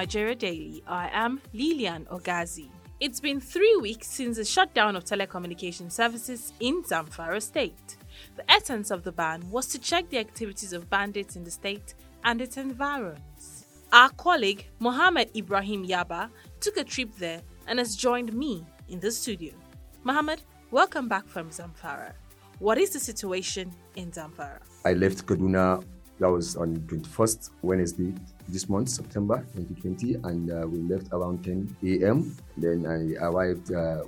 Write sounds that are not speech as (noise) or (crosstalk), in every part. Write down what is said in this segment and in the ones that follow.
Nigeria Daily. I am Lilian Ogazi. It's been three weeks since the shutdown of telecommunication services in Zamfara state. The essence of the ban was to check the activities of bandits in the state and its environs. Our colleague Mohammed Ibrahim Yaba took a trip there and has joined me in the studio. Mohammed, welcome back from Zamfara. What is the situation in Zamfara? I left Kaduna. That was on 21st Wednesday this month, September 2020, and uh, we left around 10 a.m. Then I arrived uh,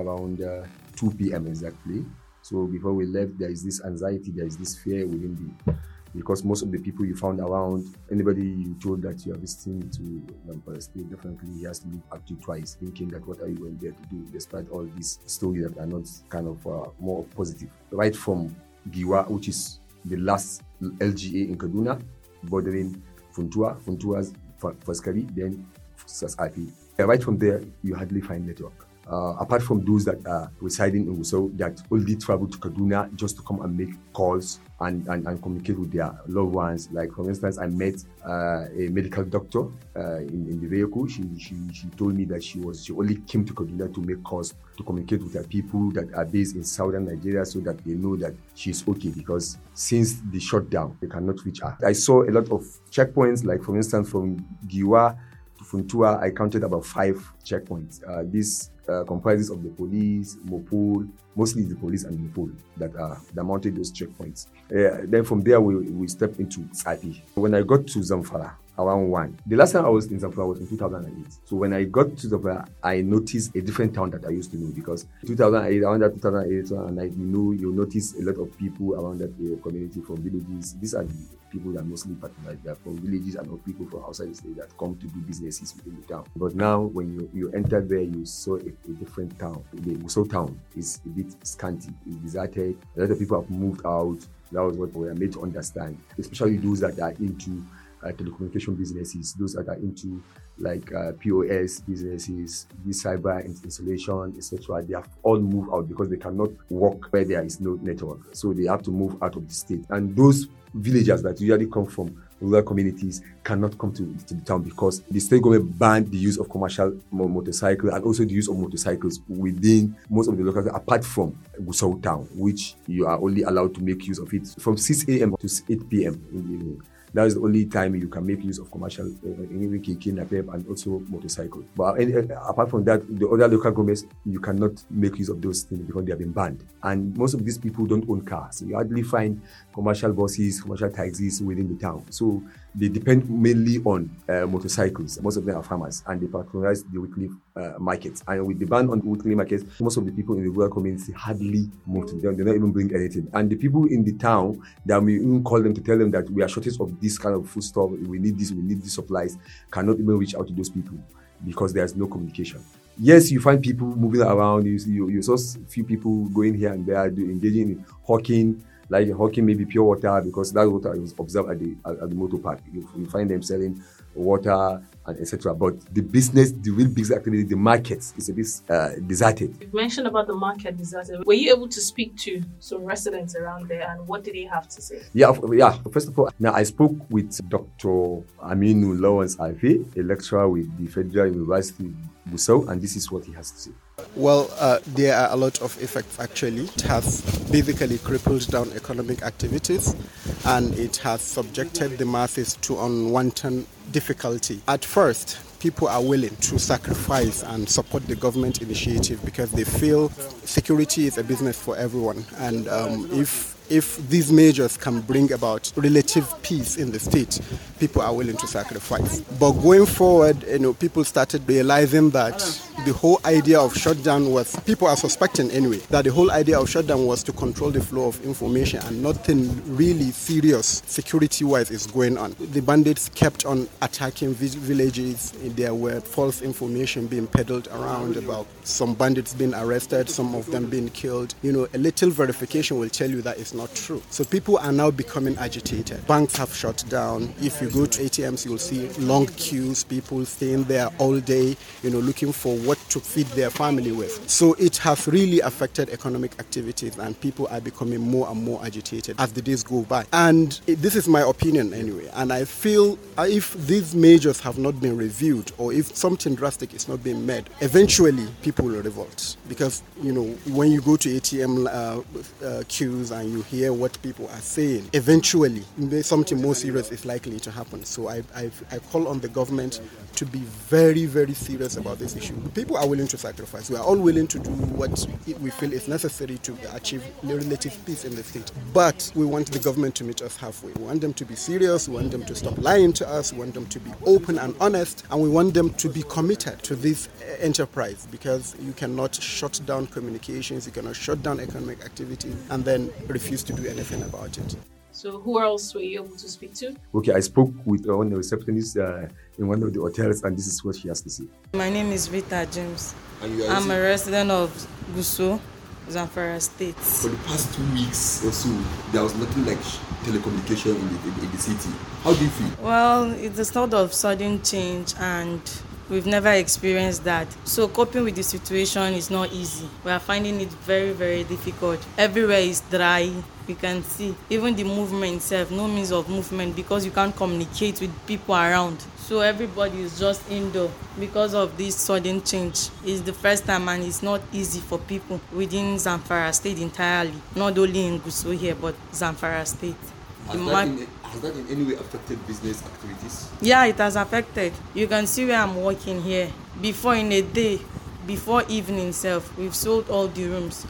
around uh, 2 p.m. exactly. So before we left, there is this anxiety, there is this fear within the because most of the people you found around, anybody you told that you are visiting to Zamfara State, definitely he has to look at you twice, thinking that what are you going there to do, despite all these stories that are not kind of uh, more positive. Right from Giwa, which is the last LGA in Kaduna, bordering Funtua, Funtua's Faskari, then Tsafe. Right from there, you hardly find network. Uh, apart from those that are residing in Gusau that only travel to Kaduna just to come and make calls and, and, and communicate with their loved ones. Like, for instance, I met uh, a medical doctor uh, in, in the vehicle. She, she, she told me that she was she only came to Kaduna to make calls to communicate with her people that are based in southern Nigeria so that they know that she's okay because since the shutdown, they cannot reach her. I saw a lot of checkpoints, like, for instance, from Giwa Funtua, I counted about five checkpoints. Uh, this uh, comprises of the police, Mopol, mostly the police and Mopol that are that mounted those checkpoints. Uh, then from there we, we stepped into Tsafe. When I got to Zamfara around one, the last time I was in Zamfara was in 2008. So when I got to Zamfara, I noticed a different town that I used to know because 2008, around that 2008, 2009, you know, you notice a lot of people around that uh, community from villages. These are the people that mostly patronize. They are from villages and not people from outside the state that come to do businesses within the town. But now, when you, you enter there, you saw a, a different town. The Gusau town is a bit scanty, it's deserted. A lot of people have moved out. That was what we are made to understand, especially those that are into uh, telecommunication businesses, those that are into like uh, POS businesses, this cyber installation, etc. They have all moved out because they cannot work where there is no network. So they have to move out of the state. And those villagers that usually come from rural communities cannot come to, to the town because the state government banned the use of commercial motorcycles and also the use of motorcycles within most of the locals apart from Gusau town, which you are only allowed to make use of it from 6 a.m. to 8 p.m. in the evening. That is the only time you can make use of commercial, uh, napep, and also motorcycle. But uh, apart from that, the other local governments, you cannot make use of those things because they have been banned. And most of these people don't own cars. You hardly find commercial buses, commercial taxis within the town. So they depend mainly on uh, motorcycles. Most of them are farmers and they patronize the weekly uh, markets. And with the ban on the weekly markets, most of the people in the rural community hardly move. They don't even bring anything. And the people in the town that we even call them to tell them that we are shortage of this kind of food stuff, we need this, we need these supplies, cannot even reach out to those people because there's no communication. Yes, you find people moving around. You, you, you saw a few people going here and there, engaging in hawking, like hawking maybe pure water because that's what I was observed at the at, at the motor park. You, you find them selling water and etc. But the business, the real business activity, the markets is a bit uh, deserted. You mentioned about the market deserted. Were you able to speak to some residents around there and what did they have to say? Yeah, yeah. First of all, now I spoke with Dr. Aminu Lawrence Alfe, a lecturer with the Federal University Gusau, and this is what he has to say. Well, uh, there are a lot of effects actually. It has basically crippled down economic activities and it has subjected the masses to unwanted difficulty. At first, people are willing to sacrifice and support the government initiative because they feel security is a business for everyone. And um, if if these measures can bring about relative peace in the state, people are willing to sacrifice. But going forward, you know, people started realizing that the whole idea of shutdown was people are suspecting anyway that the whole idea of shutdown was to control the flow of information and nothing really serious security-wise is going on. The bandits kept on attacking vi- villages. There were false information being peddled around about some bandits being arrested, some of them being killed. You know, a little verification will tell you that it's not true. So people are now becoming agitated. Banks have shut down. If you go to ATMs, you'll see long queues, people staying there all day, you know, looking for what to feed their family with. So it has really affected economic activities and people are becoming more and more agitated as the days go by. And this is my opinion anyway. And I feel uh, if these measures have not been reviewed or if something drastic is not being made, eventually people will revolt. Because, you know, when you go to ATM uh, uh, queues and you hear what people are saying, eventually something more serious is likely to happen. So I, I, I call on the government to be very, very serious about this issue. People are willing to sacrifice. We are all willing to do what we feel is necessary to achieve relative peace in the state. But we want the government to meet us halfway. We want them to be serious. We want them to stop lying to us. We want them to be open and honest. And we want them to be committed to this enterprise because you cannot shut down communications, you cannot shut down economic activity, and then refuse to do anything about it. So, who else were you able to speak to? Okay, I spoke with one of the receptionists uh, in one of the hotels, and this is what she has to say. My name is Rita James. I'm a resident of Gusau, Zamfara State. For the past two weeks or so, there was nothing like telecommunication in the, in the city. How do you feel? Well, it's a sort of sudden change and We've never experienced that. So coping with the situation is not easy. We are finding it very, very difficult. Everywhere is dry. You can see even the movement itself, no means of movement because you can't communicate with people around. So everybody is just indoor because of this sudden change. It's the first time and it's not easy for people within Zamfara state entirely. Not only in Gusau here, but Zamfara state. Has that, in, has that in any way affected business activities? Yeah, it has affected. You can see where I'm working here. Before in a day, before evening self, we've sold all the rooms.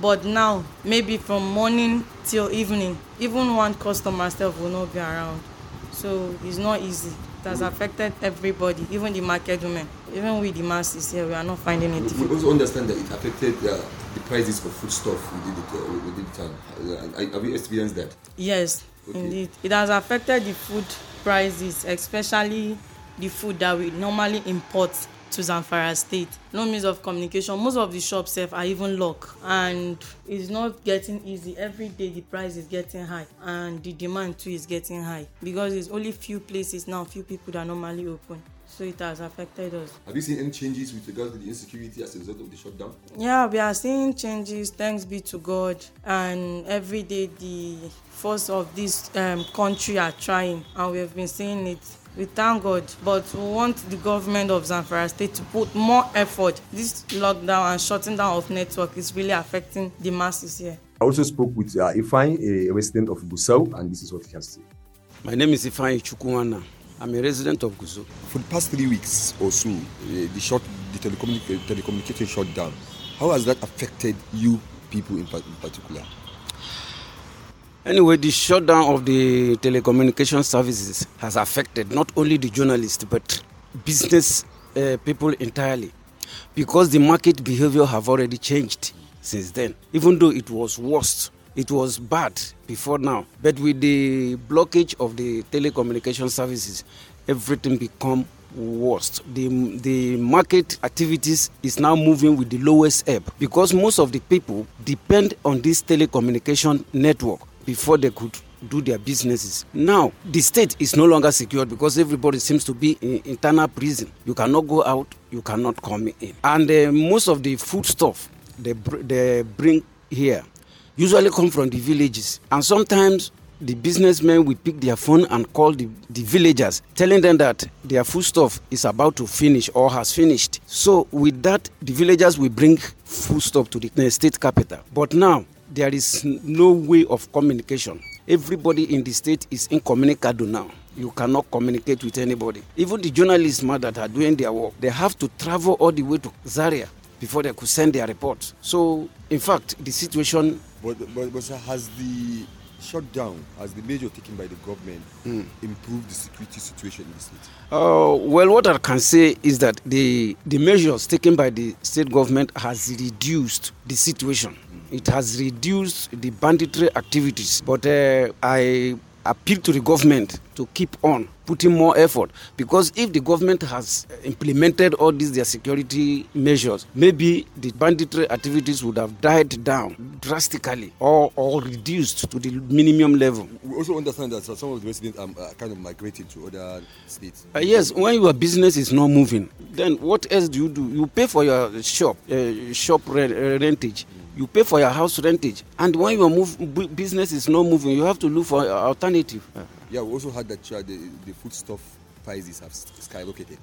But now, maybe from morning till evening, even one customer self will not be around. So it's not easy. It has affected everybody, even the market women. Even with the masses here, we are not finding it difficult. We also understand that it affected uh, the prices of foodstuff within the, uh, within the town. Uh, have you experienced that? Yes, Okay. Indeed, it has affected the food prices, especially the food that we normally import to Zamfara State. No means of communication. Most of the shops sef are even locked and it's not getting easy. Every day the price is getting high and the demand too is getting high because it's only few places now, few people that normally open. So it has affected us. Have you seen any changes with regards to the insecurity as a result of the shutdown? Yeah, we are seeing changes. Thanks be to God. And every day the force of this um, country are trying, and we have been seeing it. We thank God, but we want the government of Zamfara State to put more effort. This lockdown and shutting down of network is really affecting the masses here. I also spoke with uh, Ifeanyi, a resident of Gusau, and this is what he has to say. My name is Ifeanyi Chukwuana. I'm a resident of Gusau. For the past three weeks or so, uh, the short, the telecommunic- telecommunication shutdown, how has that affected you people in, in particular? Anyway, the shutdown of the telecommunication services has affected not only the journalists but business uh, people entirely because the market behavior have already changed since then. Even though it was worse, it was bad before now, but with the blockage of the telecommunication services, everything become worst. The, the market activities is now moving with the lowest ebb because most of the people depend on this telecommunication network before they could do their businesses. Now, the state is no longer secure because everybody seems to be in internal prison. You cannot go out, you cannot come in. And uh, most of the food stuff they, br- they bring here usually come from the villages. And sometimes the businessmen will pick their phone and call the, the villagers, telling them that their food stuff is about to finish or has finished. So, with that, the villagers will bring food stuff to the state capital. But now, there is no way of communication. Everybody in the state is incommunicado now. You cannot communicate with anybody. Even the journalists that are doing their work, they have to travel all the way to Zaria before they could send their report. So, in fact, the situation. But, but, but sir, has the shutdown, has the measure taken by the government mm. improved the security situation in the state? Uh, well, what I can say is that the, the measures taken by the state government has reduced the situation it has reduced the banditry activities. But uh, I appeal to the government to keep on putting more effort because if the government has implemented all these their security measures, maybe the banditry activities would have died down drastically or, or reduced to the minimum level. We also understand that some of the residents are kind of migrating to other states. Uh, yes, when your business is not moving, then what else do you do? You pay for your shop, uh, shop rent, uh, rentage. You pay for your house rentage, and when your move, business is not moving, you have to look for alternative. Yeah, we also heard that uh, the, the foodstuff prices have skyrocketed.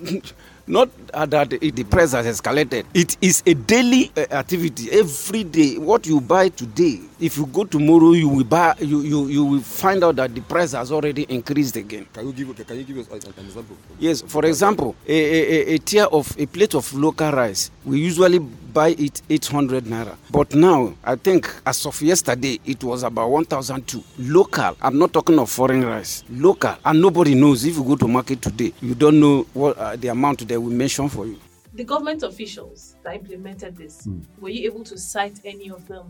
(laughs) not that the price has escalated. It is a daily uh, activity. Every day, what you buy today, if you go tomorrow, you will buy. You, you, you will find out that the price has already increased again. Can you give Can you give us an example? Yes, for example, a, a, a tier of a plate of local rice, we usually buy it 800 naira. But now, I think as of yesterday, it was about 1,002. Local. I'm not talking of foreign rice. Local, and nobody knows. If you go to market today, you don't know what uh, the amount they will mention for you. The government officials that implemented this, mm. were you able to cite any of them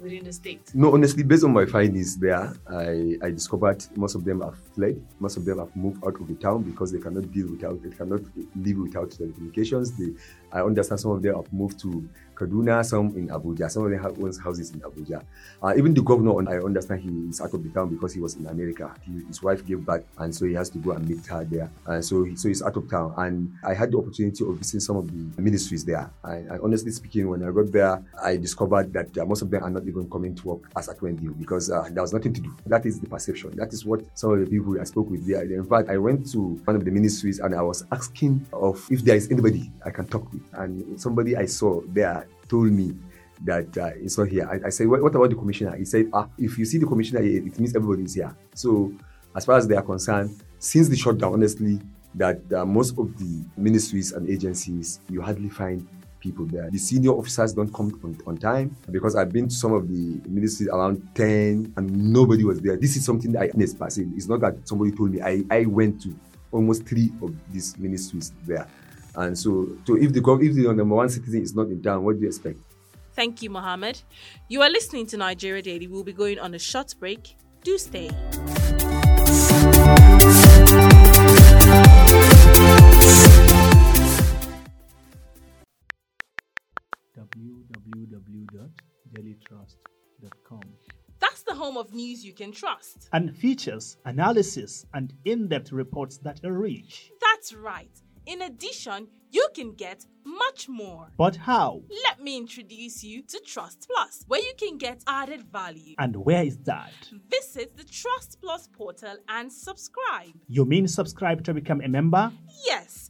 within the state? No, honestly, based on my findings there, I, I discovered most of them have fled. Most of them have moved out of the town because they cannot deal without, they cannot live without telecommunications. They, I understand some of them have moved to Kaduna, some in Abuja. Some of them have owns houses in Abuja. Uh, even the governor, I understand he is out of the town because he was in America. He, his wife gave birth, and so he has to go and meet her there. And so, so he's out of town. And I had the opportunity of visiting some of the ministries there. And, and honestly speaking, when I got there, I discovered that uh, most of them are not even coming to work as at when due because uh, there was nothing to do. That is the perception. That is what some of the people I spoke with there. In fact, I went to one of the ministries and I was asking of if there is anybody I can talk with. And somebody I saw there told me that uh, it's not here. I, I said, what, what, about the commissioner? He said, ah, if you see the commissioner here, it means everybody is here. So, as far as they are concerned, since the shutdown, honestly, that uh, most of the ministries and agencies, you hardly find people there. The senior officers don't come on, on, time because I've been to some of the ministries around 10 and nobody was there. This is something that I witnessed It's not that somebody told me. I, I went to almost three of these ministries there. And so, so if the if the number one citizen is not in town, what do you expect? Thank you, Mohammed. You are listening to Nigeria Daily. We'll be going on a short break. Do stay. www.dailytrust.com. That's the home of news you can trust. And features, analysis, and in depth reports that are rich. That's right. In addition, you can get much more. But how? Let me introduce you to Trust Plus, where you can get added value. And where is that? Visit the Trust Plus portal and subscribe. You mean subscribe to become a member? Yes,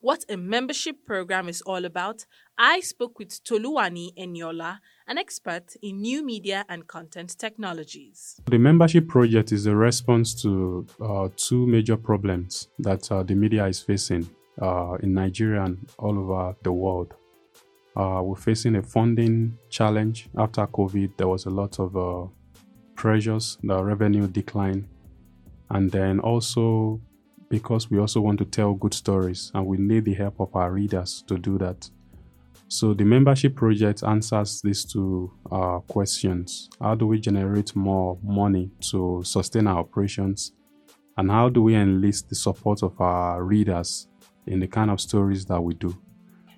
what a membership program is all about, I spoke with Toluwani Eniola, an expert in new media and content technologies. The membership project is a response to uh, two major problems that uh, the media is facing uh, in Nigeria and all over the world. Uh, we're facing a funding challenge after COVID. There was a lot of uh, pressures, the revenue decline, and then also because we also want to tell good stories and we need the help of our readers to do that. So the membership project answers these two uh, questions. How do we generate more money to sustain our operations? And how do we enlist the support of our readers in the kind of stories that we do?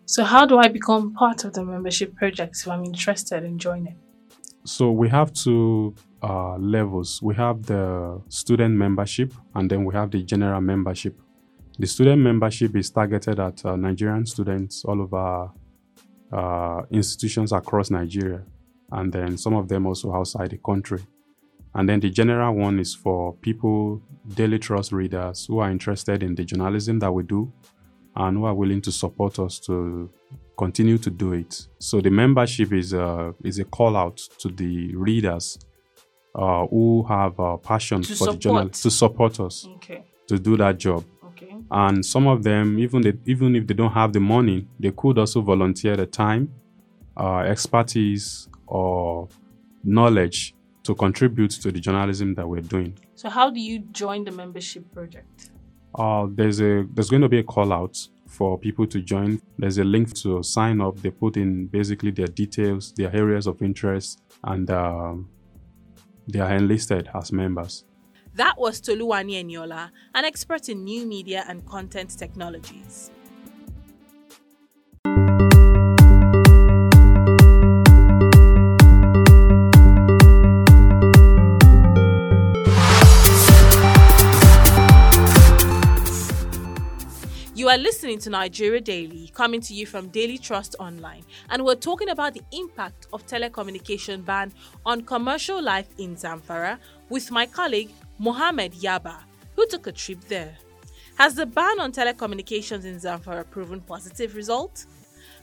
So how do I become part of the membership project if I'm interested in joining? So we have two uh, levels. We have the student membership and then we have the general membership. The student membership is targeted at uh, Nigerian students all over uh, institutions across Nigeria, and then some of them also outside the country. And then the general one is for people, daily trust readers who are interested in the journalism that we do and who are willing to support us to continue to do it. So the membership is a, is a call out to the readers uh, who have a passion to for support. the journal to support us okay. to do that job. Okay. And some of them, even they, even if they don't have the money, they could also volunteer the time, uh, expertise, or knowledge to contribute to the journalism that we're doing. So, how do you join the membership project? Uh, there's a there's going to be a call out for people to join. There's a link to sign up. They put in basically their details, their areas of interest, and um, they are enlisted as members. That was Toluwani Eniola, an expert in new media and content technologies. Are listening to Nigeria Daily, coming to you from Daily Trust Online, and we're talking about the impact of telecommunication ban on commercial life in Zamfara with my colleague Mohammed Yaba, who took a trip there. Has the ban on telecommunications in Zamfara proven positive result?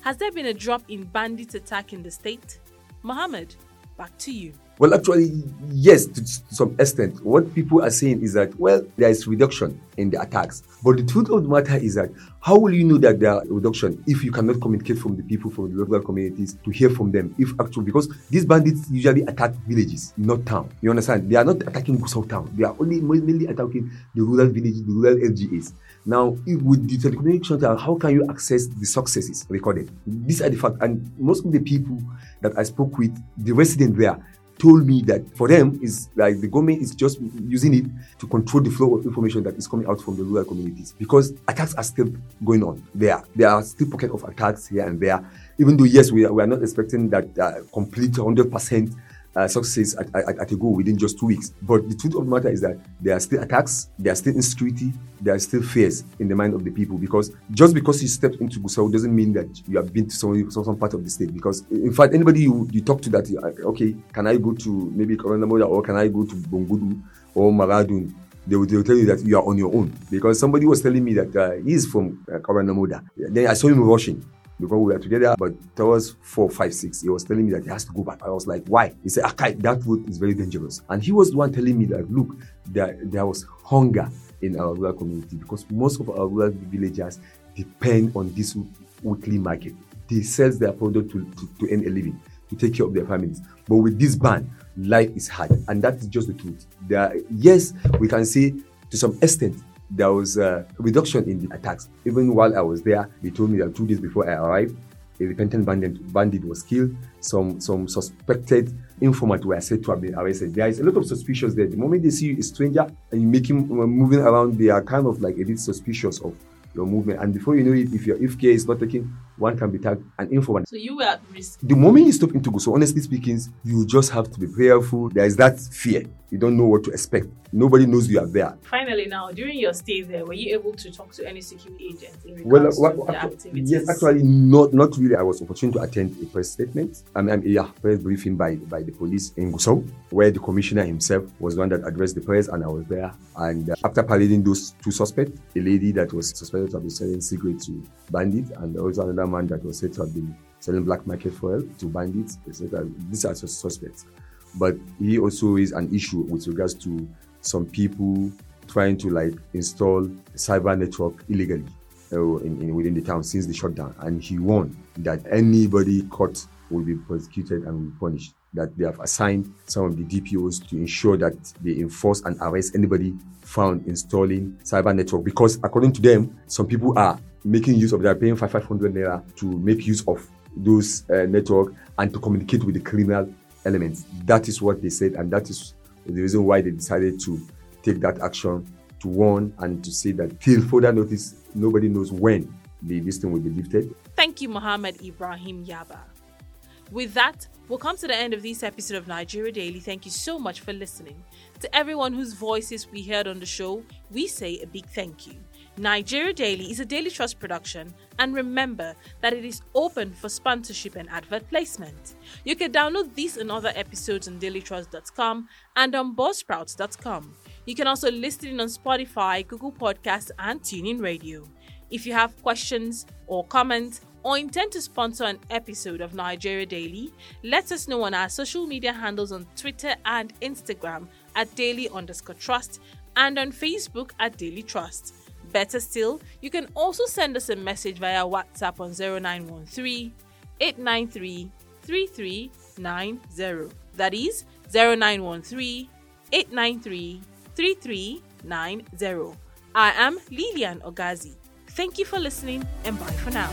Has there been a drop in bandit attack in the state? Mohammed, back to you. Well, actually, yes, to, to some extent. What people are saying is that, well, there is reduction in the attacks. But the truth of the matter is that how will you know that there are reduction if you cannot communicate from the people from the local communities to hear from them? If actually, because these bandits usually attack villages, not town. You understand? They are not attacking Gusau town. They are only mainly attacking the rural villages, the rural LGAs. Now, if with the telecommunications, uh, how can you access the successes recorded? These are the facts. And most of the people that I spoke with, the resident there, told me that for them is like the government is just using it to control the flow of information that is coming out from the rural communities because attacks are still going on there. There are still pockets of attacks here and there. Even though yes, we are, we are not expecting that uh, complete 100 percent uh, success at, at, at, a goal within just two weeks. But the truth of the matter is that there are still attacks, there are still insecurity, there are still fears in the mind of the people. Because just because you stepped into Gusau doesn't mean that you have been to some, some, some part of the state. Because in fact, anybody you, you talk to that, okay, can I go to maybe Kaura Namoda or can I go to Bungudu or Maradun? They will, they will tell you that you are on your own. Because somebody was telling me that uh, he's from uh, Kaura Namoda. Then I saw him rushing because we were together, but towards four, five, six, he was telling me that he has to go back. I was like, why? He said, Akai, that route is very dangerous. And he was the one telling me that, look, there, there was hunger in our rural community because most of our rural villagers depend on this weekly market. They sell their product to, to, to earn a living, to take care of their families. But with this ban, life is hard. And that is just the truth. There, yes, we can say to some extent there was a reduction in the attacks. Even while I was there, they told me that two days before I arrived, a repentant bandit, bandit was killed. Some some suspected informant were said to have been arrested. There is a lot of suspicions there. The moment they see a stranger and you make him uh, moving around, they are kind of like a bit suspicious of your movement. And before you know it, if your if care is not taken, one can be tagged an informant. So you were at risk. The moment you stop into go, so honestly speaking, you just have to be prayerful. There is that fear. You don't know what to expect. Nobody knows you are there. Finally, now during your stay there, were you able to talk to any security agent in regards well, uh, to actually, activities? Yes, actually, not not really. I was opportune to attend a press statement. I mean, yeah, press briefing by by the police in Gusau, where the commissioner himself was the one that addressed the press, and I was there. And uh, after parading those two suspects, a lady that was suspected to have been selling cigarettes to bandits, and also another man that was said to have been selling black market fuel to bandits, etc. These are suspects. But he also is an issue with regards to some people trying to like install cyber network illegally uh, in, in, within the town since the shutdown. And he warned that anybody caught will be prosecuted and will be punished. That they have assigned some of the DPOs to ensure that they enforce and arrest anybody found installing cyber network because according to them, some people are making use of that, paying 500 naira to make use of those uh, network and to communicate with the criminal elements. That is what they said, and that is the reason why they decided to take that action to warn and to say that till further notice, nobody knows when the this thing will be lifted. Thank you, Mohammed Ibrahim Yaba. With that, we'll come to the end of this episode of Nigeria Daily. Thank you so much for listening. To everyone whose voices we heard on the show, we say a big thank you. Nigeria Daily is a Daily Trust production, and remember that it is open for sponsorship and advert placement. You can download these and other episodes on dailytrust.com and on buzzsprouts.com. You can also listen in on Spotify, Google Podcasts, and TuneIn Radio. If you have questions or comments, or intend to sponsor an episode of Nigeria Daily, let us know on our social media handles on Twitter and Instagram at daily underscore trust and on Facebook at Daily Trust. Better still, you can also send us a message via WhatsApp on 0913 893 3390. That is 0913 893 3390. I am Lilian Ogazi. Thank you for listening and bye for now.